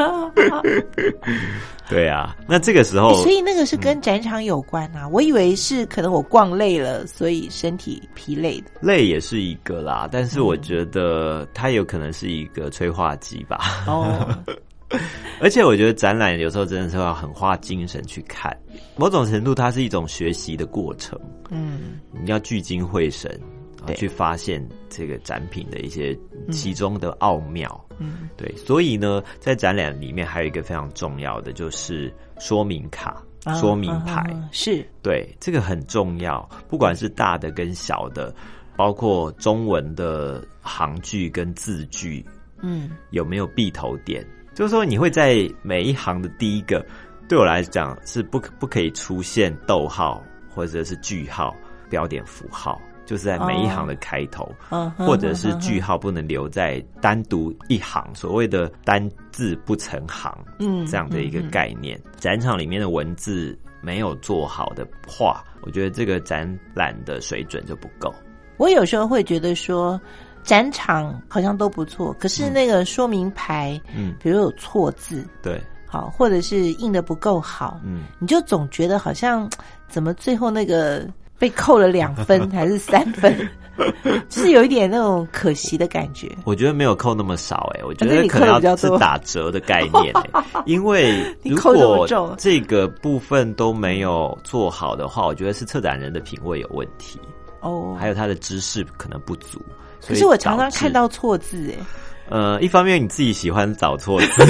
对啊，那这个时候，所以那个是跟展场有关啊。我以为是可能我逛累了，所以身体疲累的。累也是一个啦，但是我觉得它有可能是一个催化剂吧。哦，而且我觉得展览有时候真的是要很花精神去看，某种程度它是一种学习的过程，嗯。你要聚精会神。啊去发现这个展品的一些其中的奥妙，嗯。对，所以呢，在展览里面还有一个非常重要的就是说明卡、啊说明牌，啊是。对，这个很重要，不管是大的跟小的，包括中文的行距跟字距嗯。有没有闭头点，就是说你会在每一行的第一个，对我来讲是不可不可以出现逗号或者是句号、标点符号，就是在每一行的开头。嗯，或者是句号不能留在单独一行，所谓的单字不成行，嗯这样的一个概念。展场里面的文字没有做好的话，我觉得这个展览的水准就不够。我有时候会觉得说，展场好像都不错，可是那个说明牌，嗯，比如有错字，对，好，或者是印的不够好，嗯，你就总觉得好像怎么最后那个被扣了两分还是三分，就是有一点那种可惜的感觉。我觉得没有扣那么少哎、我觉得可能要是打折的概念哎、因为如果重。这个部分都没有做好的话，我觉得是策展人的品味有问题，哦，还有他的知识可能不足。可是我常常看到错字，哎，呃，一方面你自己喜欢找错字，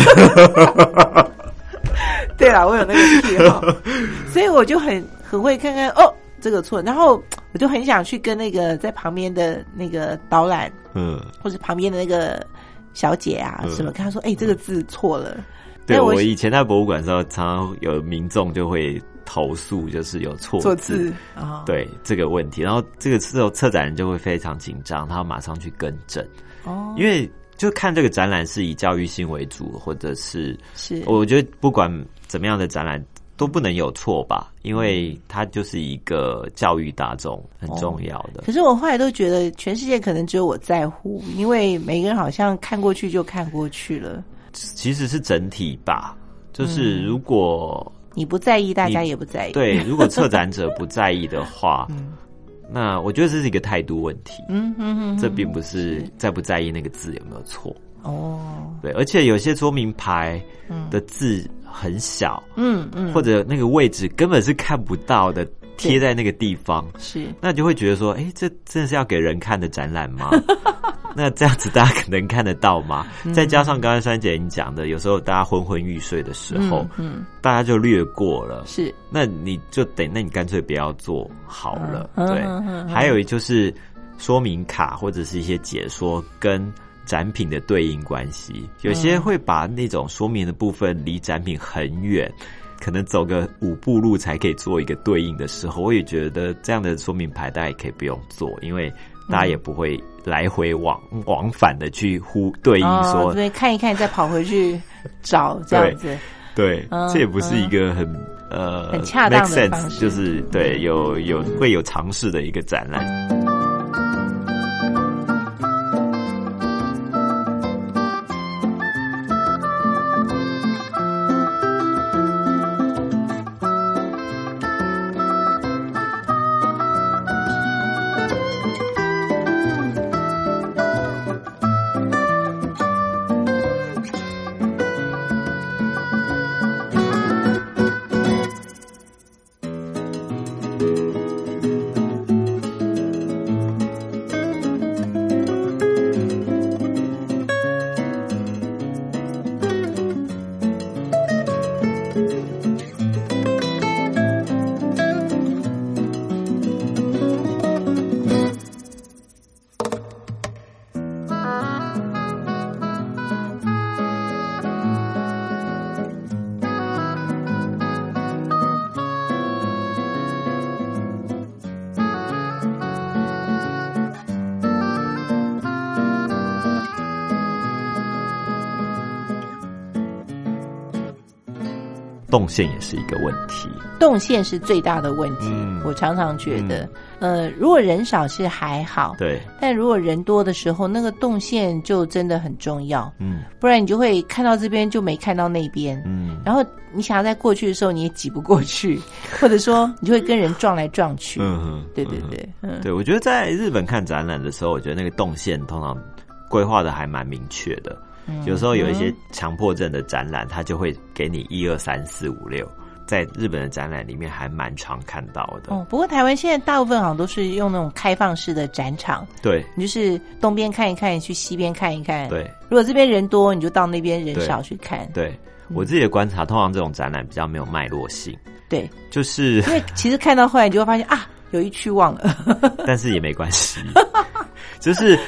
对啦，我有那个癖好，所以我就很很会看看哦这个错，然后我就很想去跟那个在旁边的那个导览嗯，或者旁边的那个小姐啊嗯。什么，跟她说，哎，这个字错了。对我我以前在博物馆的时候，常常有民众就会投诉，就是有错错字啊，对这个问题，然后这个时候策展人就会非常紧张，他要马上去更正，哦，因为就看这个展览是以教育性为主，或者是是。我觉得不管怎么样的展览都不能有错吧，因为它就是一个教育大众很重要的。可是我后来都觉得，全世界可能只有我在乎，因为每个人好像看过去就看过去了。其实是整体吧，就是嗯。如果、你不在意，大家也不在意。，对，如果策展者不在意的话，嗯。那我觉得这是一个态度问题。嗯哼哼，这并不是。在不在意那个字有没有错，哦，对，而且有些说明牌嗯。的字很小，嗯嗯，或者那个位置根本是看不到的，贴在那个地方，是那就会觉得说，哎，这真的是要给人看的展览吗？那这样子大家可能看得到吗？再加上刚才珊姐你讲的，有时候大家昏昏欲睡的时候，嗯，大家就略过了。是，那你就得，那你干脆不要做好了。嗯对还有就是说明卡或者是一些解说跟展品的对应关系，有些会把那种说明的部分离展品很远。可能走个五步路才可以做一个对应的时候，我也觉得这样的说明牌大家也可以不用做，因为大家也不会来回往往返的去呼对应哦，说，对，看一看再跑回去找这样子，对，嗯这也不是一个很呃很恰当的就是对有有会有尝试的一个展览。动线也是一个问题。动线是最大的问题。嗯我常常觉得，呃，如果人少是还好，对，但如果人多的时候，那个动线就真的很重要，嗯不然你就会看到这边就没看到那边。嗯，然后你想要在过去的时候，你也挤不过去，或者说你就会跟人撞来撞去。嗯哼，对对对，嗯，对，我觉得在日本看展览的时候，我觉得那个动线通常规划的还蛮明确的。嗯有时候有一些强迫症的展览，它就会给你一二三四五六，在日本的展览里面还蛮常看到的。哦，不过台湾现在大部分好像都是用那种开放式的展场，对你就是东边看一看，去西边看一看。，对如果这边人多，你就到那边人少去看。对，我自己的观察，通常这种展览比较没有脉络性，对，就是因为其实看到后来，你就会发现啊，有一区忘了。但是也没关系，就是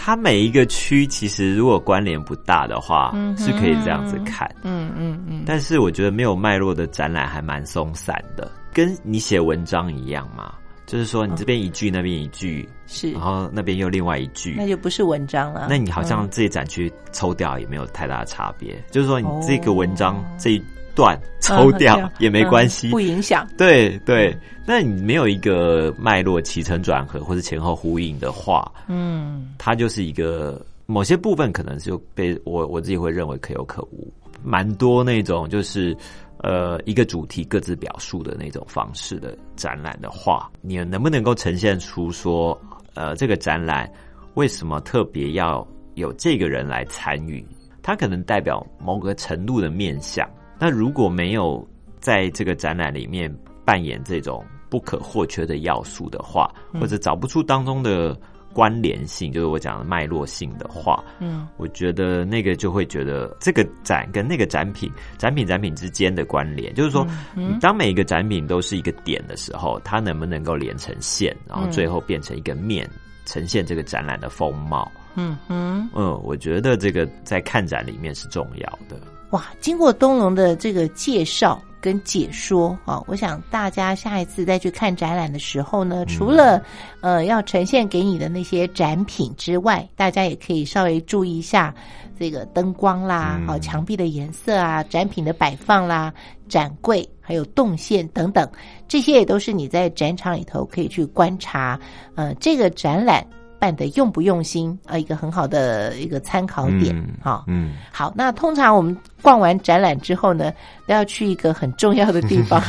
它每一个区其实如果关联不大的话，嗯是可以这样子看。嗯嗯嗯，但是我觉得没有脉络的展览还蛮松散的，跟你写文章一样嘛，就是说你这边一句，那边一句，是。然，后那边又另外一句，那就不是文章了。那你好像嗯。这一展区抽掉也没有太大的差别，就是说你哦。这个文章这一段抽掉嗯也没关系嗯，不影响。对对，那你没有一个脉络起承转合或者前后呼应的话，嗯它就是一个某些部分可能就被我我自己会认为可有可无，蛮多那种就是呃一个主题各自表述的那种方式的展览的话，你能不能够呈现出说呃这个展览为什么特别要有这个人来参与？他可能代表某个程度的面向。那如果没有在这个展览里面扮演这种不可或缺的要素的话，或者找不出当中的关联性，就是我讲的脉络性的话，嗯。我觉得那个就会觉得这个展跟那个展品、展品展品之间的关联，就是说，嗯当每一个展品都是一个点的时候，它能不能够连成线，然后最后变成一个面，呈现这个展览的风貌？嗯嗯，嗯，我觉得这个在看展里面是重要的。哇！经过东龙的这个介绍跟解说啊，我想大家下一次再去看展览的时候呢，除了呃要呈现给你的那些展品之外，大家也可以稍微注意一下这个灯光啦，嗯好、墙壁的颜色啊，展品的摆放啦，展柜还有动线等等，这些也都是你在展场里头可以去观察，呃，这个展览办的用不用心啊、一个很好的一个参考点嗯好。嗯，好，那通常我们逛完展览之后呢，都要去一个很重要的地方，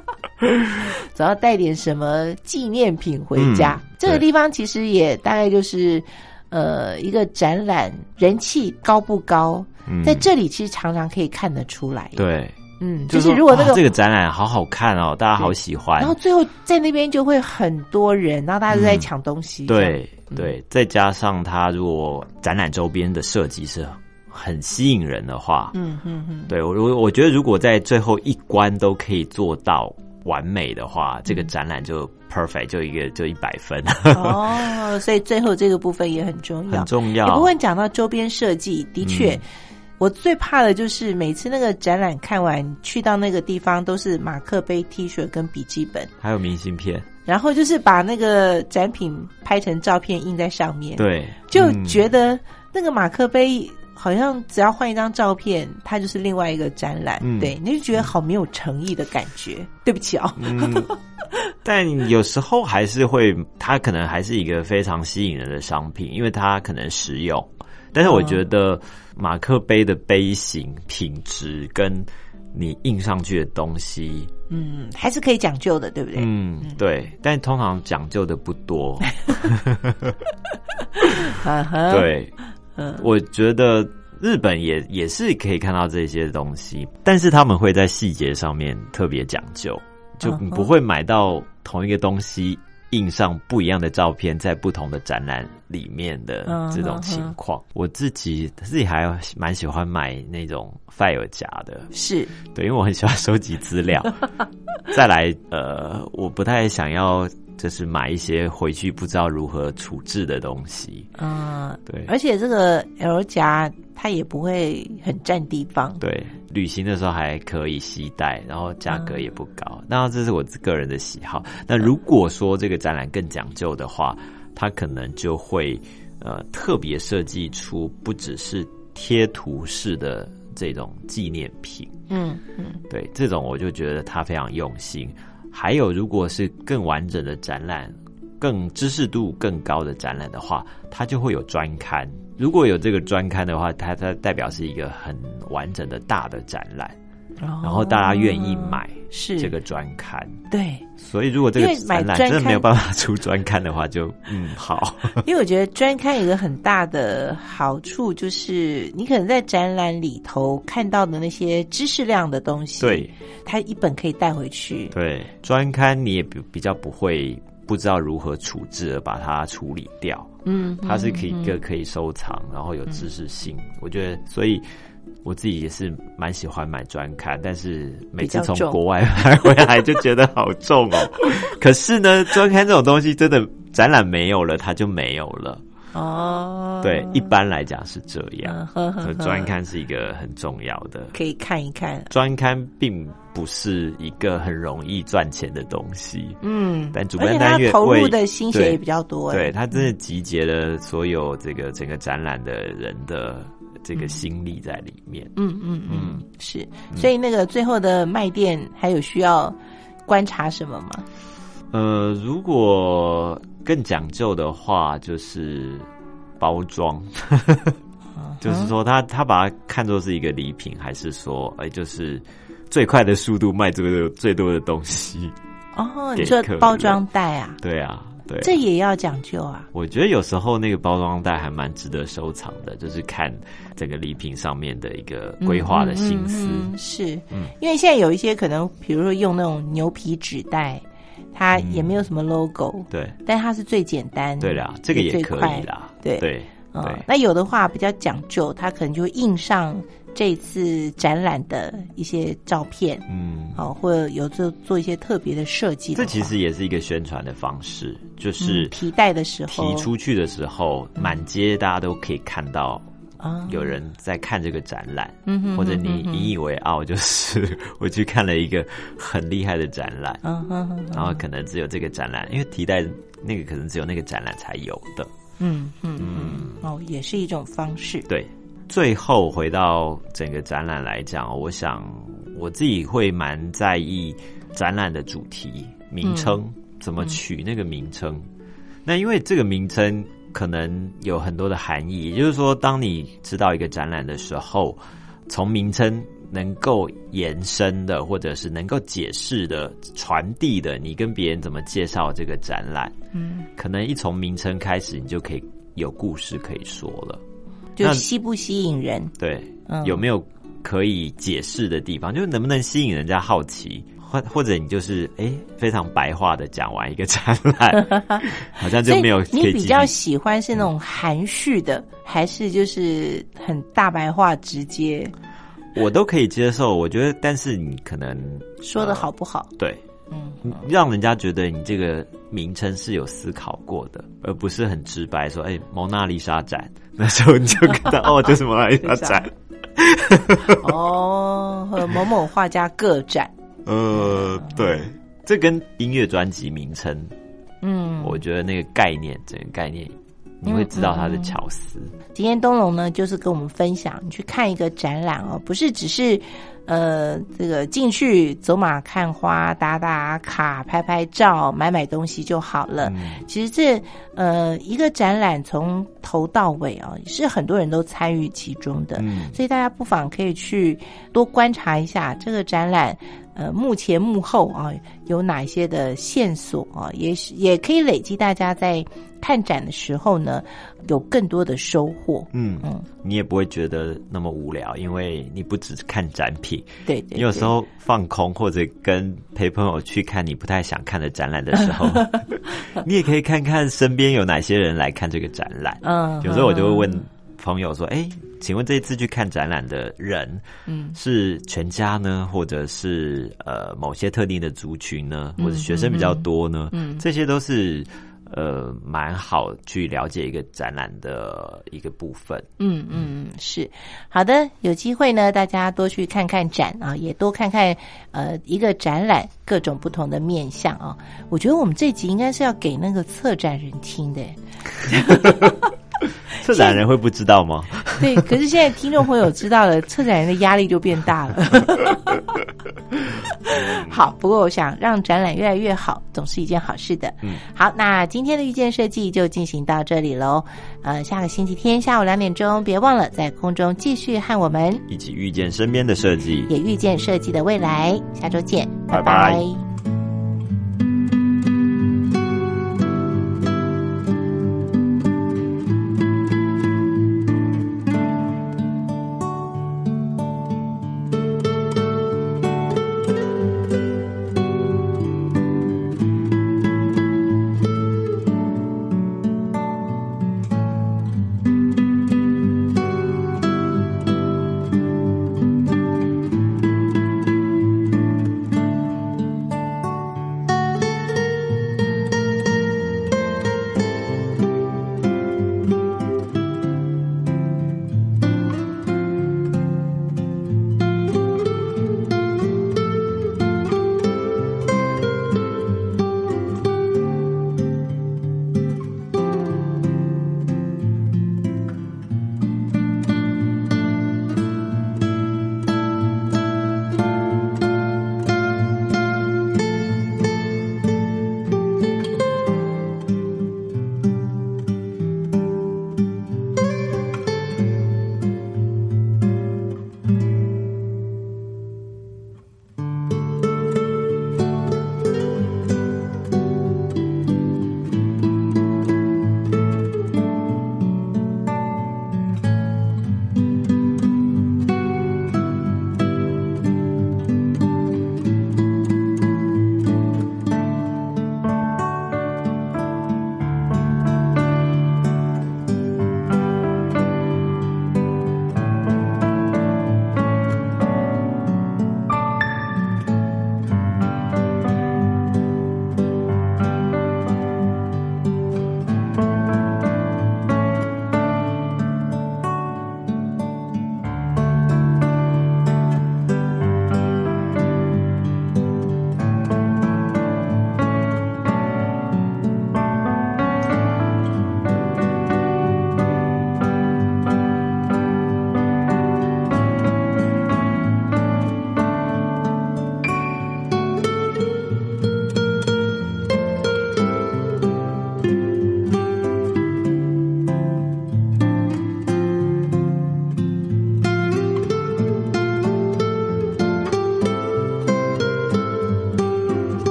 总要带点什么纪念品回家。嗯这个地方其实也大概就是，呃，一个展览人气高不高，嗯在这里其实常常可以看得出来。，对，嗯，就就是如果那个哇这个展览好好看哦，大家好喜欢然后，最后在那边就会很多人，然后大家都在抢东西。对对，再加上它如果展览周边的设计是很吸引人的话，嗯嗯嗯，对我我我觉得如果在最后一关都可以做到完美的话，这个展览就 perfect，就一个就一百分，哦，所以最后这个部分也很重要很。重要。也不过讲到周边设计，的确。嗯我最怕的就是每次那个展览看完，去到那个地方都是马克杯、T 恤跟笔记本，还有明信片，然后就是把那个展品拍成照片印在上面，，对，就嗯觉得那个马克杯好像只要换一张照片，它就是另外一个展览，嗯对，你就觉得好没有诚意的感觉。对不起哦，嗯，但有时候还是会，它可能还是一个非常吸引人的商品，因为它可能实用。但是我觉得马克杯的杯型品质跟你印上去的东西，嗯，还是可以讲究的，对不对？嗯，对，但通常讲究的不多。嗯哼，对，嗯。我觉得日本也也是可以看到这些东西，但是他们会在细节上面特别讲究，就不会买到同一个东西印上不一样的照片，在不同的展览里面的嗯这种情况。我自己自己还蛮喜欢买那种 file 夹的，是，对，因为我很喜欢收集资料。再来，呃，我不太想要就是买一些回去不知道如何处置的东西。嗯，对而且这个 L 夹它也不会很占地方，对，旅行的时候还可以携带，然后价格也不高。当然，这是我个人的喜好。那如果说这个展览更讲究的话，它可能就会呃特别设计出不只是贴图式的这种纪念品。嗯嗯，对，这种我就觉得他非常用心。还有，如果是更完整的展览、更知识度更高的展览的话，它就会有专刊。如果有这个专刊的话，它它代表是一个很完整的大的展览，然然后大家愿意买哦是这个专刊。对，所以，如果这个展览真的没有办法出专刊的话，就嗯好。因为我觉得专刊有一个很大的好处，就是你可能在展览里头看到的那些知识量的东西，对，它一本可以带回去。对，专刊你也比比较不会不知道如何处置而把它处理掉。嗯，它是可以嗯一个可以收藏，然后有知识性。我觉得，所以我自己也是蛮喜欢买专刊，但是每次从国外买回来就觉得好重哦。可是呢，专刊这种东西真的展览没有了，它就没有了。哦，对，一般来讲是这样。专刊是一个很重要的。可以看一看。专刊并不是一个很容易赚钱的东西，嗯，但主办单位投入的心血也比较多。对，他真的集结了所有这个整个展览的人的这个心力在里面。嗯嗯嗯，是。所以那个最后的卖店还有需要观察什么吗？呃，如果更讲究的话，就是包装，就是说他他把它看作是一个礼品，还是说，哎，就是最快的速度卖最多最多的东西？哦，你说包装袋啊，对啊，对。这也要讲究啊。我觉得有时候那个包装袋还蛮值得收藏的，就是看整个礼品上面的一个规划的心思。嗯嗯嗯是，嗯因为现在有一些可能，比如说用那种牛皮纸袋，它也没有什么 logo，、对但它是最简单，对啦，这个也可以啦。对对那有的话比较讲究，它可能就印上这次展览的一些照片，嗯，好、或者有做做一些特别的设计的。这其实也是一个宣传的方式，就是嗯提袋的时候提出去的时候，满街大家都可以看到啊，有人在看这个展览，嗯哼或者你引以为傲，就是我去看了一个很厉害的展览，嗯哼哼，然后可能只有这个展览，因为提袋那个可能只有那个展览才有的。嗯嗯嗯，哦，也是一种方式。对，最后回到整个展览来讲，我想我自己会蛮在意展览的主题名称、怎么取那个名称。那因为这个名称可能有很多的含义，也就是说，当你知道一个展览的时候，从名称能够延伸的，或者是能够解释的、传递的，你跟别人怎么介绍这个展览，嗯，可能一从名称开始，你就可以有故事可以说了。就吸不吸引人？对，嗯有没有可以解释的地方，就是能不能吸引人家好奇，或或者你就是哎非常白话的讲完一个 展览，好像就没有可你比较喜欢是那种含蓄的，还是就是很大白话直接我都可以接受。我觉得，但是你可能说的好不好？对嗯，让人家觉得你这个名称是有思考过的，而不是很直白说，哎，蒙娜丽莎展，那时候你就看到哦，就是蒙娜丽莎展。哦，和某某画家个展，呃，对，这跟音乐专辑名称，嗯，我觉得那个概念，整个概念，你会知道它的巧思。今天东龙呢，就是跟我们分享，你去看一个展览哦，不是只是呃这个进去走马看花、打打卡、拍拍照、买买东西就好了。其实这呃一个展览从头到尾啊、是很多人都参与其中的，嗯所以大家不妨可以去多观察一下这个展览。呃，幕前幕后啊，有哪些的线索啊？也是也可以累积大家在看展的时候呢，有更多的收获。嗯嗯，你也不会觉得那么无聊，因为你不只是看展品，对对你有时候放空或者跟陪朋友去看你不太想看的展览的时候，你也可以看看身边有哪些人来看这个展览。嗯，有时候我就会问朋友说：“哎、请问这一次去看展览的人，嗯是全家呢，或者是呃某些特定的族群呢，嗯或者学生比较多呢？嗯这些都是呃蛮好去了解一个展览的一个部分。嗯嗯嗯，是好的。有机会呢，大家多去看看展啊，也多看看呃一个展览各种不同的面相啊。我觉得我们这集应该是要给那个策展人听的。策展人会不知道吗？对，可是现在听众朋友知道了，策展人的压力就变大了。好，不过我想让展览越来越好，总是一件好事的。嗯，好，那今天的遇见设计就进行到这里喽。呃，下个星期天下午两点钟，别忘了在空中继续和我们一起遇见身边的设计。也遇见设计的未来。下周见，拜拜拜